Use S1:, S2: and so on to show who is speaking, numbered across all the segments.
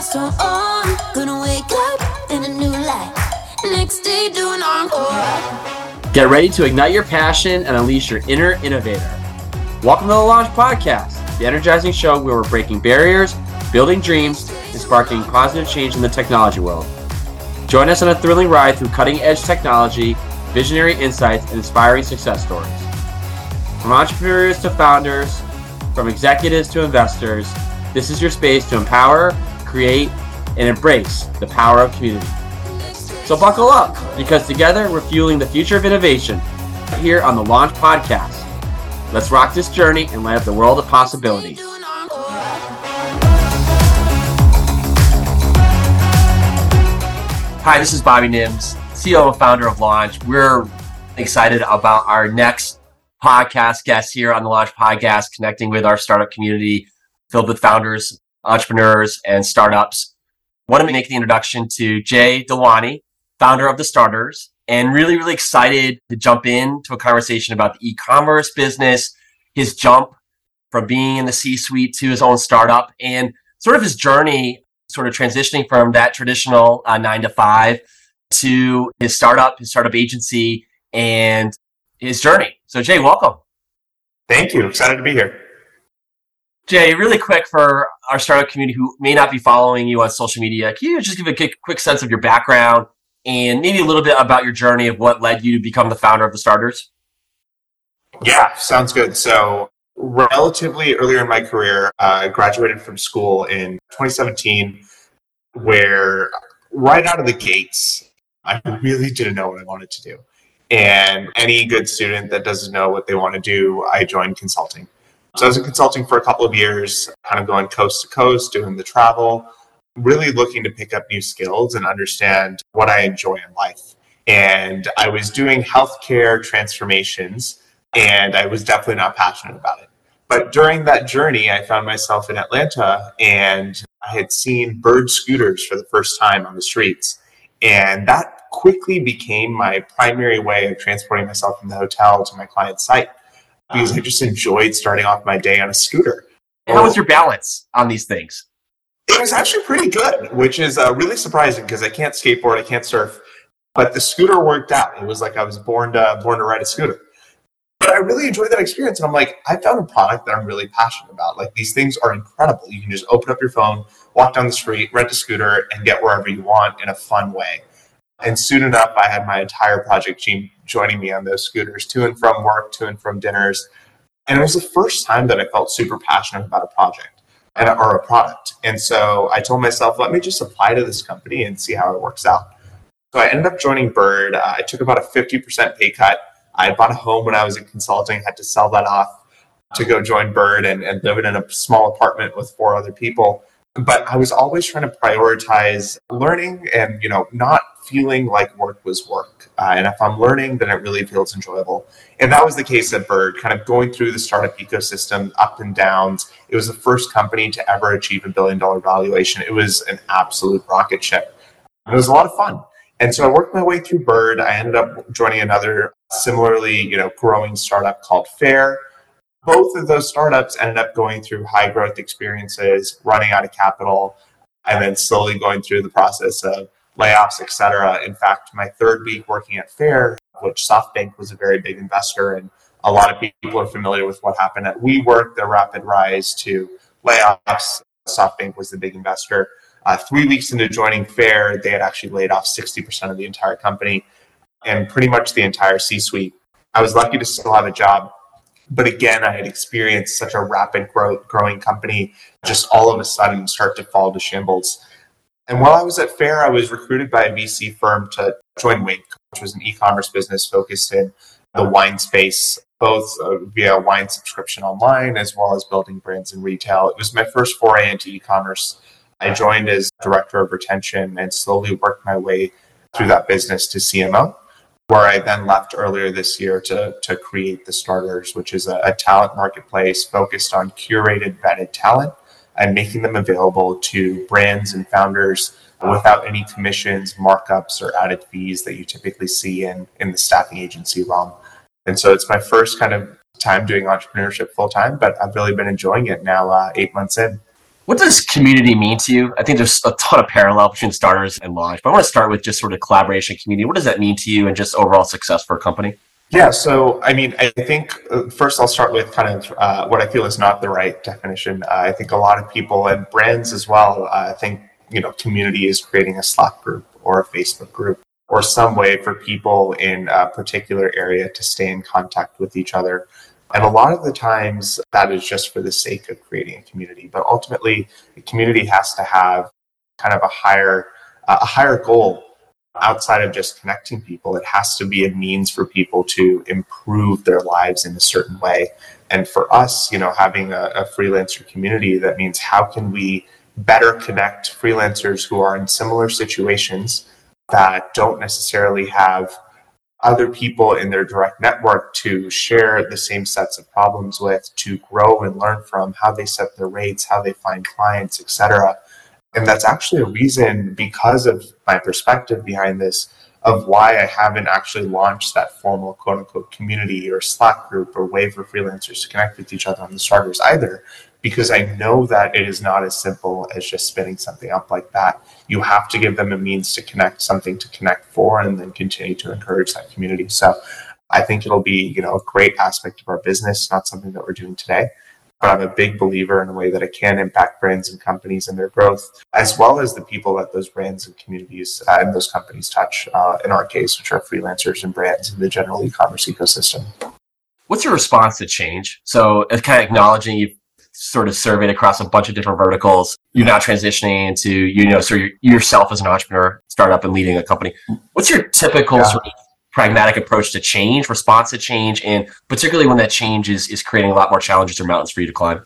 S1: are on. Gonna wake up in a new light. Next day encore.
S2: Get ready to ignite your passion and unleash your inner innovator. Welcome to the Lonch Podcast, the energizing show where we're breaking barriers, building dreams, and sparking positive change in the technology world. Join us on a thrilling ride through cutting edge technology, visionary insights, and inspiring success stories. From entrepreneurs to founders, from executives to investors, this is your space to empower, create, and embrace the power of community. So buckle up because together we're fueling the future of innovation here on the Lonch Podcast. Let's rock this journey and light up the world of possibilities. Hi, this is Bobby Nims, CEO and founder of Lonch. We're excited about our next podcast guest here on the Lonch Podcast, connecting with our startup community filled with founders, entrepreneurs, and startups. Want to make the introduction to Jai Dolwani, founder of The Starters, and really, really excited to jump into a conversation about the e-commerce business, his jump from being in the C-suite to his own startup, and sort of his journey sort of transitioning from that traditional uh, nine to five to his startup, his startup agency, and his journey. So, Jai, welcome.
S3: Thank you. Excited to be here.
S2: Jai, really quick for our startup community who may not be following you on social media, can you just give a quick, sense of your background and maybe a little bit about your journey of what led you to become the founder of the Starters?
S3: Yeah, sounds good. So, relatively earlier in my career, uh, I graduated from school in 2017, where right out of the gates, I really didn't know what I wanted to do. And any good student that doesn't know what they want to do, I joined consulting. So I was in consulting for a couple of years, kind of going coast to coast, doing the travel, really looking to pick up new skills and understand what I enjoy in life. And I was doing healthcare transformations, and I was definitely not passionate about it. But during that journey, I found myself in Atlanta, and I had seen bird scooters for the first time on the streets. And that quickly became my primary way of transporting myself from the hotel to my client's site because I just enjoyed starting off my day on a scooter.
S2: How was your balance on these things?
S3: It was actually pretty good, which is uh, really surprising because I can't skateboard, I can't surf, but the scooter worked out. It was like I was born to born to ride a scooter. But I really enjoyed that experience, and I'm like, I found a product that I'm really passionate about. Like these things are incredible. You can just open up your phone, walk down the street, rent a scooter, and get wherever you want in a fun way. And soon enough, I had my entire project team joining me on those scooters to and from work, to and from dinners. And it was the first time that I felt super passionate about a project and, or a product. And so I told myself, let me just apply to this company and see how it works out. So I ended up joining Bird. Uh, I took about a 50% pay cut. I bought a home when I was in consulting, had to sell that off to go join Bird and, and live in a small apartment with four other people. But I was always trying to prioritize learning and, you know, not feeling like work was work. Uh, and if I'm learning, then it really feels enjoyable. And that was the case at Bird, kind of going through the startup ecosystem, up and downs. It was the first company to ever achieve a billion dollar valuation. It was an absolute rocket ship. It was a lot of fun. And so I worked my way through Bird. I ended up joining another similarly, you know, growing startup called Fair. Both of those startups ended up going through high growth experiences, running out of capital, and then slowly going through the process of layoffs, et cetera. In fact, my third week working at Fair, which SoftBank was a very big investor, and a lot of people are familiar with what happened at WeWork, the rapid rise to layoffs. SoftBank was the big investor. Uh, three weeks into joining Fair, they had actually laid off 60% of the entire company and pretty much the entire C suite. I was lucky to still have a job. But again, I had experienced such a rapid growth, growing company just all of a sudden start to fall to shambles. And while I was at Fair, I was recruited by a VC firm to join Winc, which was an e-commerce business focused in the wine space, both uh, via wine subscription online as well as building brands in retail. It was my first foray into e-commerce. I joined as director of retention and slowly worked my way through that business to CMO, where I then left earlier this year to, to create the Starters, which is a, a talent marketplace focused on curated, vetted talent and making them available to brands and founders without any commissions, markups, or added fees that you typically see in, in the staffing agency realm. And so it's my first kind of time doing entrepreneurship full time, but I've really been enjoying it now, uh, eight months in.
S2: What does community mean to you? I think there's a ton of parallel between starters and Lonch, but I want to start with just sort of collaboration community. What does that mean to you and just overall success for a company?
S3: Yeah, so I mean, I think uh, first I'll start with kind of uh, what I feel is not the right definition. Uh, I think a lot of people and brands as well uh, think you know community is creating a Slack group or a Facebook group or some way for people in a particular area to stay in contact with each other. And a lot of the times that is just for the sake of creating a community. But ultimately, the community has to have kind of a higher uh, a higher goal outside of just connecting people. It has to be a means for people to improve their lives in a certain way. And for us, you know, having a, a freelancer community, that means how can we better connect freelancers who are in similar situations that don't necessarily have other people in their direct network to share the same sets of problems with, to grow and learn from how they set their rates, how they find clients, etc. And that's actually a reason, because of my perspective behind this, of why I haven't actually launched that formal quote unquote community or Slack group or way for freelancers to connect with each other on the starters either, because I know that it is not as simple as just spinning something up like that. You have to give them a means to connect, something to connect for, and then continue to encourage that community. So I think it'll be, you know, a great aspect of our business, not something that we're doing today. But I'm a big believer in a way that it can impact brands and companies and their growth, as well as the people that those brands and communities uh, and those companies touch. Uh, in our case, which are freelancers and brands in the general e-commerce ecosystem.
S2: What's your response to change? So, kind of acknowledging you've sort of surveyed across a bunch of different verticals. You're now transitioning into, you know, so yourself as an entrepreneur, startup and leading a company. What's your typical yeah. sort of pragmatic approach to change, response to change, and particularly when that change is, is creating a lot more challenges or mountains for you to climb?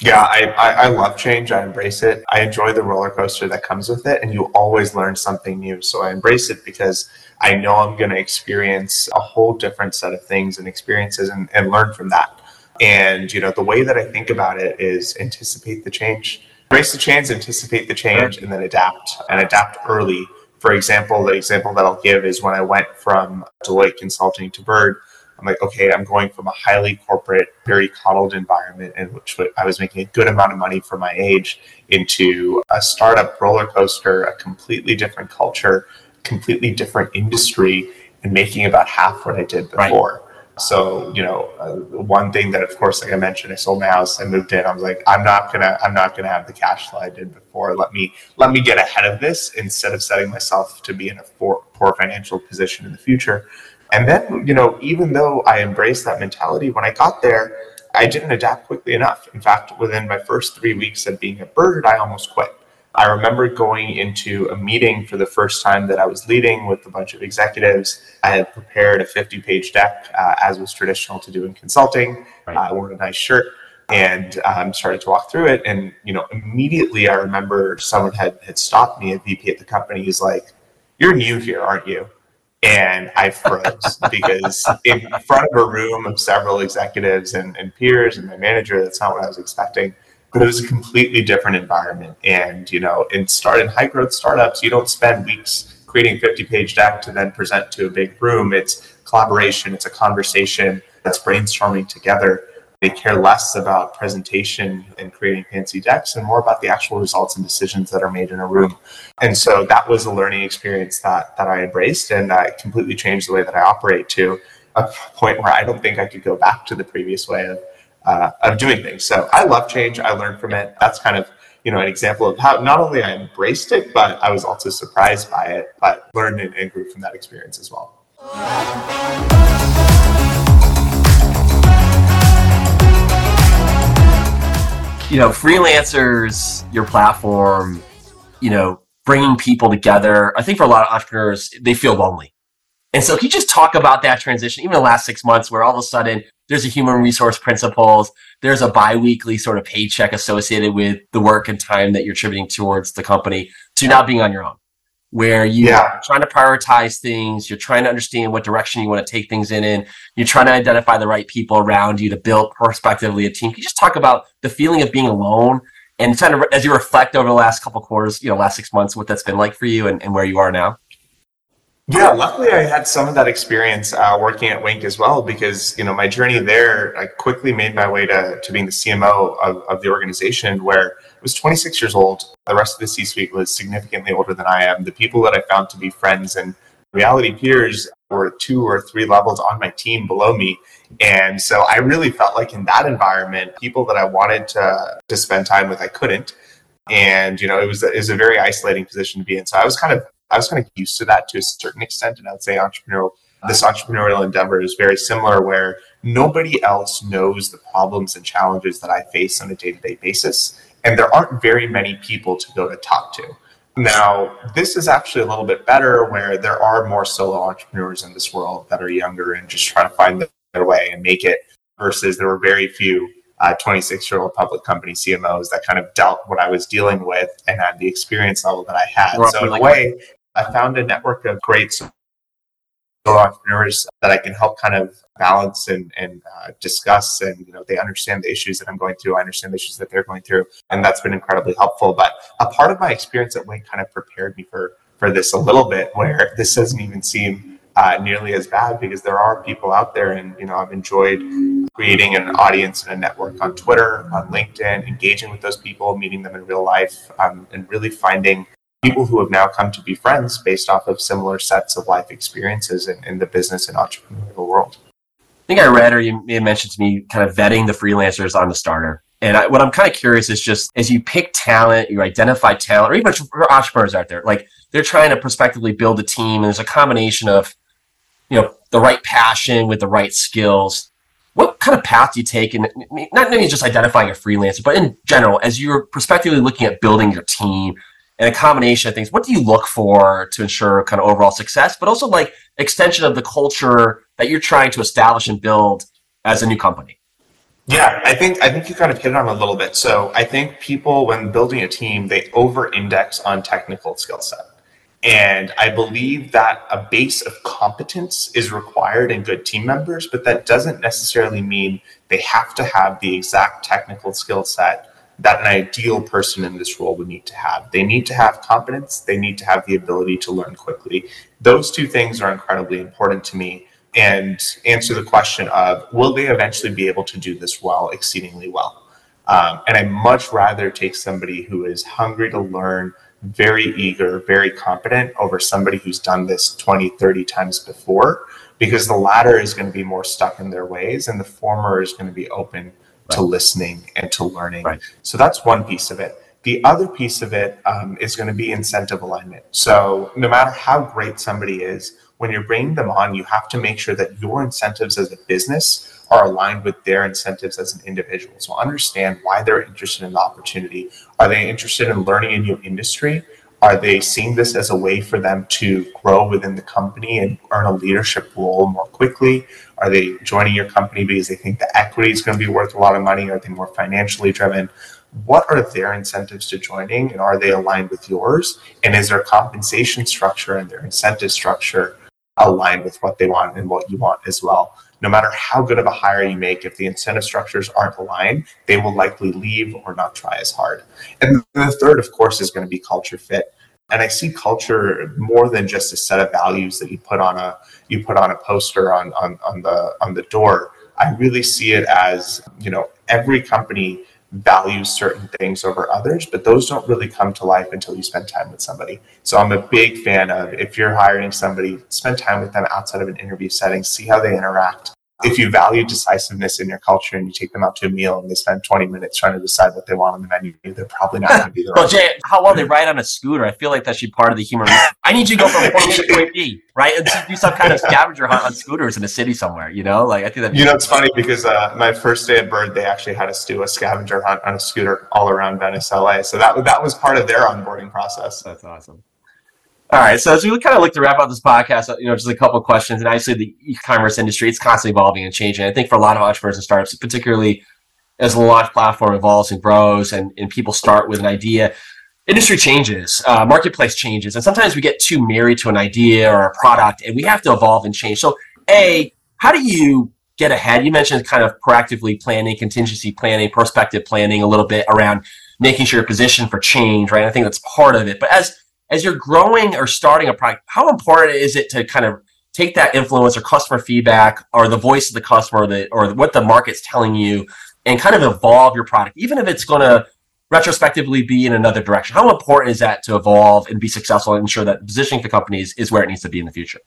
S3: Yeah, I, I, I, love change. I embrace it. I enjoy the roller coaster that comes with it, and you always learn something new. So I embrace it because I know I'm going to experience a whole different set of things and experiences and, and learn from that. And, you know, the way that I think about it is anticipate the change, embrace the change, anticipate the change, and then adapt and adapt early for example, the example that I'll give is when I went from Deloitte Consulting to Bird, I'm like, okay, I'm going from a highly corporate, very coddled environment in which I was making a good amount of money for my age into a startup roller coaster, a completely different culture, completely different industry, and making about half what I did before. Right. So, you know, uh, one thing that, of course, like I mentioned, I sold my house, I moved in. I was like, I'm not gonna, I'm not gonna have the cash flow I did before. Let me, let me get ahead of this instead of setting myself to be in a poor, poor financial position in the future. And then, you know, even though I embraced that mentality, when I got there, I didn't adapt quickly enough. In fact, within my first three weeks of being at Bird, I almost quit. I remember going into a meeting for the first time that I was leading with a bunch of executives. I had prepared a 50 page deck, uh, as was traditional to do in consulting. Right. I wore a nice shirt and um, started to walk through it. And, you know, immediately I remember someone had, had stopped me, a VP at the company. He's like, You're new here, aren't you? And I froze because in front of a room of several executives and, and peers and my manager, that's not what I was expecting but it was a completely different environment. And, you know, in start in high growth startups, you don't spend weeks creating 50 page deck to then present to a big room. It's collaboration, it's a conversation that's brainstorming together. They care less about presentation and creating fancy decks and more about the actual results and decisions that are made in a room. And so that was a learning experience that, that I embraced and that completely changed the way that I operate to a point where I don't think I could go back to the previous way of uh, of doing things. So I love change. I learned from it. That's kind of you know an example of how not only I embraced it, but I was also surprised by it, but learned and, and grew from that experience as well.
S2: You know, freelancers, your platform, you know, bringing people together. I think for a lot of entrepreneurs, they feel lonely. And so, can you just talk about that transition, even the last six months, where all of a sudden there's a human resource principles, there's a biweekly sort of paycheck associated with the work and time that you're attributing towards the company to not being on your own, where you yeah. trying to prioritize things, you're trying to understand what direction you want to take things in, and you're trying to identify the right people around you to build prospectively a team. Can you just talk about the feeling of being alone and kind of as you reflect over the last couple quarters, you know, last six months, what that's been like for you and, and where you are now?
S3: Yeah, luckily I had some of that experience uh, working at Winc as well because you know my journey there. I quickly made my way to, to being the CMO of, of the organization where I was 26 years old. The rest of the C-suite was significantly older than I am. The people that I found to be friends and reality peers were two or three levels on my team below me, and so I really felt like in that environment, people that I wanted to to spend time with, I couldn't. And you know, it was it was a very isolating position to be in. So I was kind of I was kind of used to that to a certain extent. And I would say entrepreneurial, this entrepreneurial endeavor is very similar where nobody else knows the problems and challenges that I face on a day to day basis. And there aren't very many people to go to talk to. Now, this is actually a little bit better where there are more solo entrepreneurs in this world that are younger and just trying to find their way and make it versus there were very few 26 uh, year old public company CMOs that kind of dealt what I was dealing with and had the experience level that I had. so in a way, I found a network of great entrepreneurs that I can help kind of balance and, and uh, discuss. And, you know, they understand the issues that I'm going through. I understand the issues that they're going through. And that's been incredibly helpful. But a part of my experience at Winc kind of prepared me for, for this a little bit where this doesn't even seem uh, nearly as bad because there are people out there. And, you know, I've enjoyed creating an audience and a network on Twitter, on LinkedIn, engaging with those people, meeting them in real life, um, and really finding people who have now come to be friends based off of similar sets of life experiences in, in the business and entrepreneurial world.
S2: I think I read or you mentioned to me kind of vetting the freelancers on the starter. And I, what I'm kind of curious is just as you pick talent, you identify talent, or even for entrepreneurs out there, like they're trying to prospectively build a team, and there's a combination of, you know, the right passion with the right skills. What kind of path do you take, and not maybe just identifying a freelancer, but in general, as you're prospectively looking at building your team, and a combination of things. What do you look for to ensure kind of overall success, but also like extension of the culture that you're trying to establish and build as a new company?
S3: Yeah, I think I think you kind of hit on a little bit. So I think people when building a team, they over-index on technical skill set. And I believe that a base of competence is required in good team members, but that doesn't necessarily mean they have to have the exact technical skill set that an ideal person in this role would need to have. They need to have competence, they need to have the ability to learn quickly. Those two things are incredibly important to me and answer the question of will they eventually be able to do this well, exceedingly well? Um, and I much rather take somebody who is hungry to learn, very eager, very competent over somebody who's done this 20, 30 times before, because the latter is going to be more stuck in their ways and the former is going to be open to listening and to learning. Right. So that's one piece of it. The other piece of it um, is going to be incentive alignment. So no matter how great somebody is, when you're bringing them on, you have to make sure that your incentives as a business are aligned with their incentives as an individual. So understand why they're interested in the opportunity. Are they interested in learning a new industry? Are they seeing this as a way for them to grow within the company and earn a leadership role more quickly? Are they joining your company because they think the equity is going to be worth a lot of money? Are they more financially driven? What are their incentives to joining and are they aligned with yours? And is their compensation structure and their incentive structure aligned with what they want and what you want as well? No matter how good of a hire you make, if the incentive structures aren't aligned, they will likely leave or not try as hard. And the third, of course, is going to be culture fit and I see culture more than just a set of values that you put on a you put on a poster on on, on the on the door. I really see it as you know every company values certain things over others, but those don't really come to life until you spend time with somebody. So I'm a big fan of if you're hiring somebody, spend time with them outside of an interview setting, see how they interact, if you value decisiveness in your culture and you take them out to a meal and they spend 20 minutes trying to decide what they want on the menu, they're probably not going to be the
S2: right. well, Jai, how well they ride on a scooter, I feel like that should be part of the humor. I need you to go from point A to point B, right? And do some kind of scavenger hunt on scooters in a city somewhere, you know? Like, I think that.
S3: You know, it's funny because uh, my first day at Bird, they actually had us do a scavenger hunt on a scooter all around Venice, LA. So that, that was part of their onboarding process.
S2: That's awesome. All right. So as we kind of look to wrap up this podcast, you know, just a couple questions. And obviously, the e-commerce industry it's constantly evolving and changing. I think for a lot of entrepreneurs and startups, particularly as the Lonch platform evolves and grows, and, and people start with an idea, industry changes, uh, marketplace changes, and sometimes we get too married to an idea or a product, and we have to evolve and change. So, a, how do you get ahead? You mentioned kind of proactively planning, contingency planning, prospective planning, a little bit around making sure you're positioned for change, right? I think that's part of it. But as as you're growing or starting a product, how important is it to kind of take that influence or customer feedback or the voice of the customer or, the, or what the market's telling you and kind of evolve your product, even if it's going to retrospectively be in another direction? How important is that to evolve and be successful and ensure that positioning the companies is where it needs to be in the future?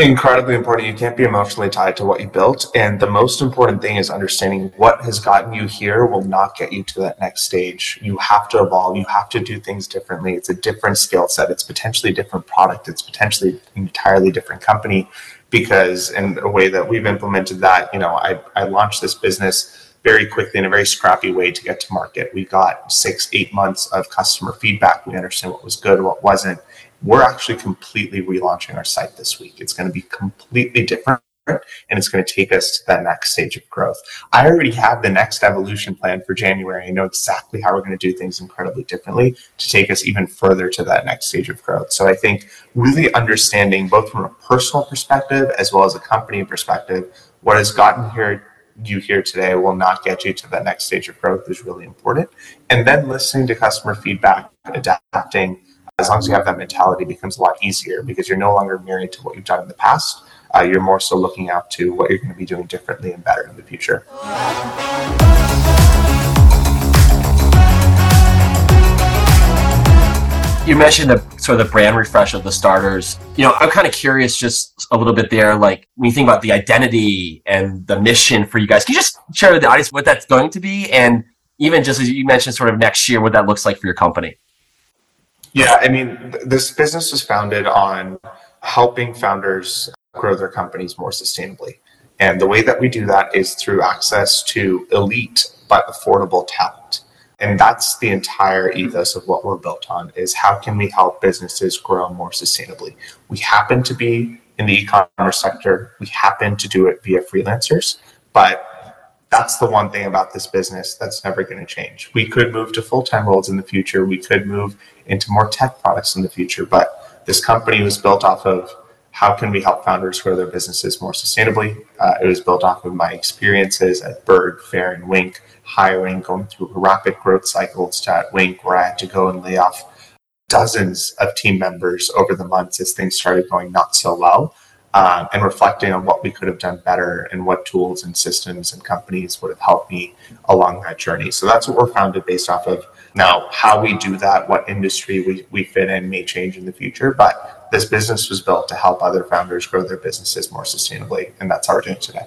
S3: Incredibly important. You can't be emotionally tied to what you built. And the most important thing is understanding what has gotten you here will not get you to that next stage. You have to evolve. You have to do things differently. It's a different skill set. It's potentially a different product. It's potentially an entirely different company because in a way that we've implemented that, you know, I, I launched this business very quickly in a very scrappy way to get to market. We got six, eight months of customer feedback. We understand what was good, what wasn't we're actually completely relaunching our site this week. It's going to be completely different and it's going to take us to that next stage of growth. I already have the next evolution plan for January. I know exactly how we're going to do things incredibly differently to take us even further to that next stage of growth. So I think really understanding both from a personal perspective as well as a company perspective, what has gotten here you here today will not get you to that next stage of growth is really important. And then listening to customer feedback, adapting as long as you have that mentality, becomes a lot easier because you're no longer married to what you've done in the past. Uh, you're more so looking out to what you're going to be doing differently and better in the future.
S2: You mentioned the sort of the brand refresh of the starters. You know, I'm kind of curious just a little bit there. Like when you think about the identity and the mission for you guys, can you just share with the audience what that's going to be? And even just as you mentioned, sort of next year, what that looks like for your company?
S3: Yeah, I mean, this business was founded on helping founders grow their companies more sustainably. And the way that we do that is through access to elite but affordable talent. And that's the entire ethos of what we're built on is how can we help businesses grow more sustainably? We happen to be in the e-commerce sector. We happen to do it via freelancers, but that's the one thing about this business that's never going to change. We could move to full time roles in the future. We could move into more tech products in the future. But this company was built off of how can we help founders grow their businesses more sustainably? Uh, it was built off of my experiences at Bird, Fair, and Winc, hiring, going through rapid growth cycles at Winc, where I had to go and lay off dozens of team members over the months as things started going not so well um, and reflecting on what we could have done better and what tools and systems and companies would have helped me along that journey. So that's what we're founded based off of. Now, how we do that, what industry we, we fit in may change in the future, but this business was built to help other founders grow their businesses more sustainably. And that's how we're doing today.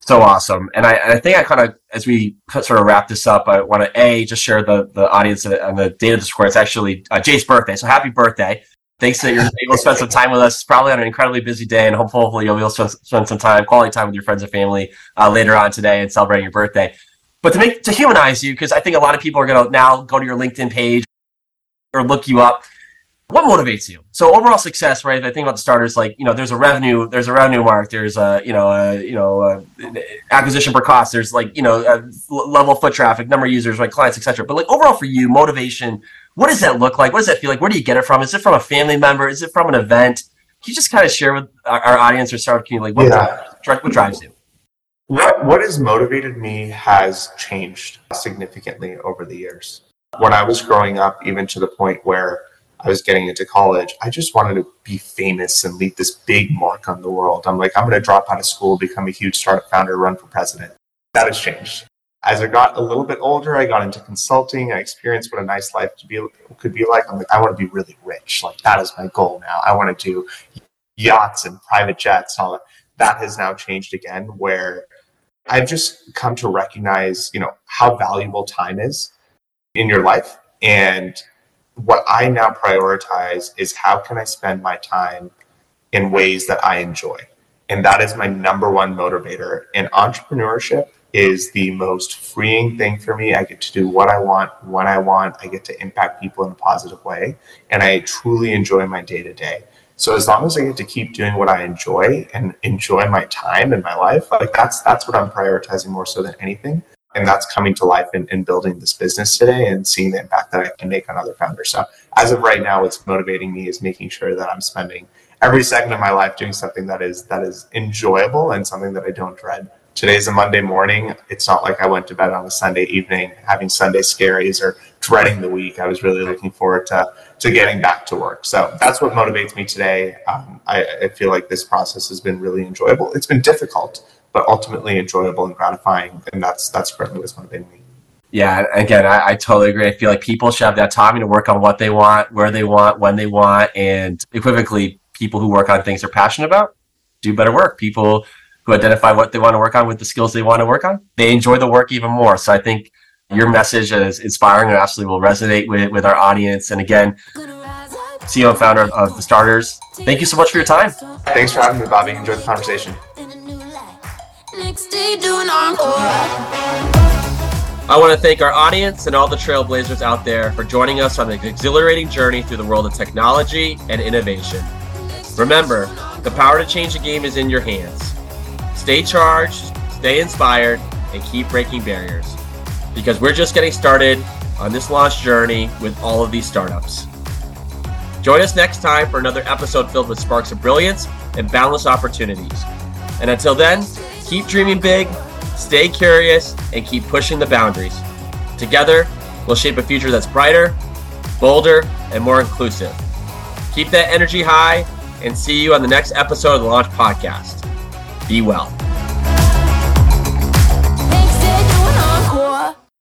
S2: So awesome. And I, I think I kind of, as we sort of wrap this up, I want to A, just share the, the audience and the the square. It's actually uh, Jai's birthday. So happy birthday. Thanks that you're able to spend some time with us, probably on an incredibly busy day, and hopefully you'll be able to spend some time, quality time with your friends and family uh, later on today and celebrating your birthday. But to make to humanize you, because I think a lot of people are going to now go to your LinkedIn page or look you up. What motivates you? So overall success, right? I think about the starters, like you know, there's a revenue, there's a revenue mark, there's a you know, a, you know, a acquisition per cost, there's like you know, level foot traffic, number of users, right, clients, etc. But like overall for you, motivation what does that look like? What does that feel like? Where do you get it from? Is it from a family member? Is it from an event? Can you just kind of share with our, our audience or startup community like what, yeah. drives, what drives you?
S3: What, what has motivated me has changed significantly over the years. When I was growing up, even to the point where I was getting into college, I just wanted to be famous and leave this big mark on the world. I'm like, I'm going to drop out of school, become a huge startup founder, run for president. That has changed as I got a little bit older, I got into consulting. I experienced what a nice life to be could be like. I'm like, I want to be really rich. Like that is my goal now. I want to do yachts and private jets. All that. that has now changed again, where I've just come to recognize, you know, how valuable time is in your life, and what I now prioritize is how can I spend my time in ways that I enjoy, and that is my number one motivator in entrepreneurship is the most freeing thing for me. I get to do what I want, when I want. I get to impact people in a positive way. And I truly enjoy my day to day. So as long as I get to keep doing what I enjoy and enjoy my time and my life, like that's that's what I'm prioritizing more so than anything. And that's coming to life in, in building this business today and seeing the impact that I can make on other founders. So as of right now, what's motivating me is making sure that I'm spending every second of my life doing something that is that is enjoyable and something that I don't dread today's a Monday morning. It's not like I went to bed on a Sunday evening having Sunday scaries or dreading the week. I was really looking forward to to getting back to work. So that's what motivates me today. Um, I, I feel like this process has been really enjoyable. It's been difficult, but ultimately enjoyable and gratifying, and that's that's currently what's motivating me.
S2: Yeah, again, I, I, totally agree. I feel like people should have that time to work on what they want, where they want, when they want, and equivocally, people who work on things they're passionate about do better work. People who identify what they want to work on with the skills they want to work on, they enjoy the work even more. So I think your message is inspiring and absolutely will resonate with, with our audience. And again, CEO and founder of The Starters, thank you so much for your time.
S3: Thanks for having me, Bobby. Enjoy the conversation.
S2: I want to thank our audience and all the trailblazers out there for joining us on the exhilarating journey through the world of technology and innovation. Remember, the power to change the game is in your hands. Stay charged, stay inspired, and keep breaking barriers. Because we're just getting started on this launch journey with all of these startups. Join us next time for another episode filled with sparks of brilliance and boundless opportunities. And until then, keep dreaming big Stay curious and keep pushing the boundaries. Together, we'll shape a future that's brighter, bolder, and more inclusive. Keep that energy high and see you on the next episode of the Lonch Podcast. Be well.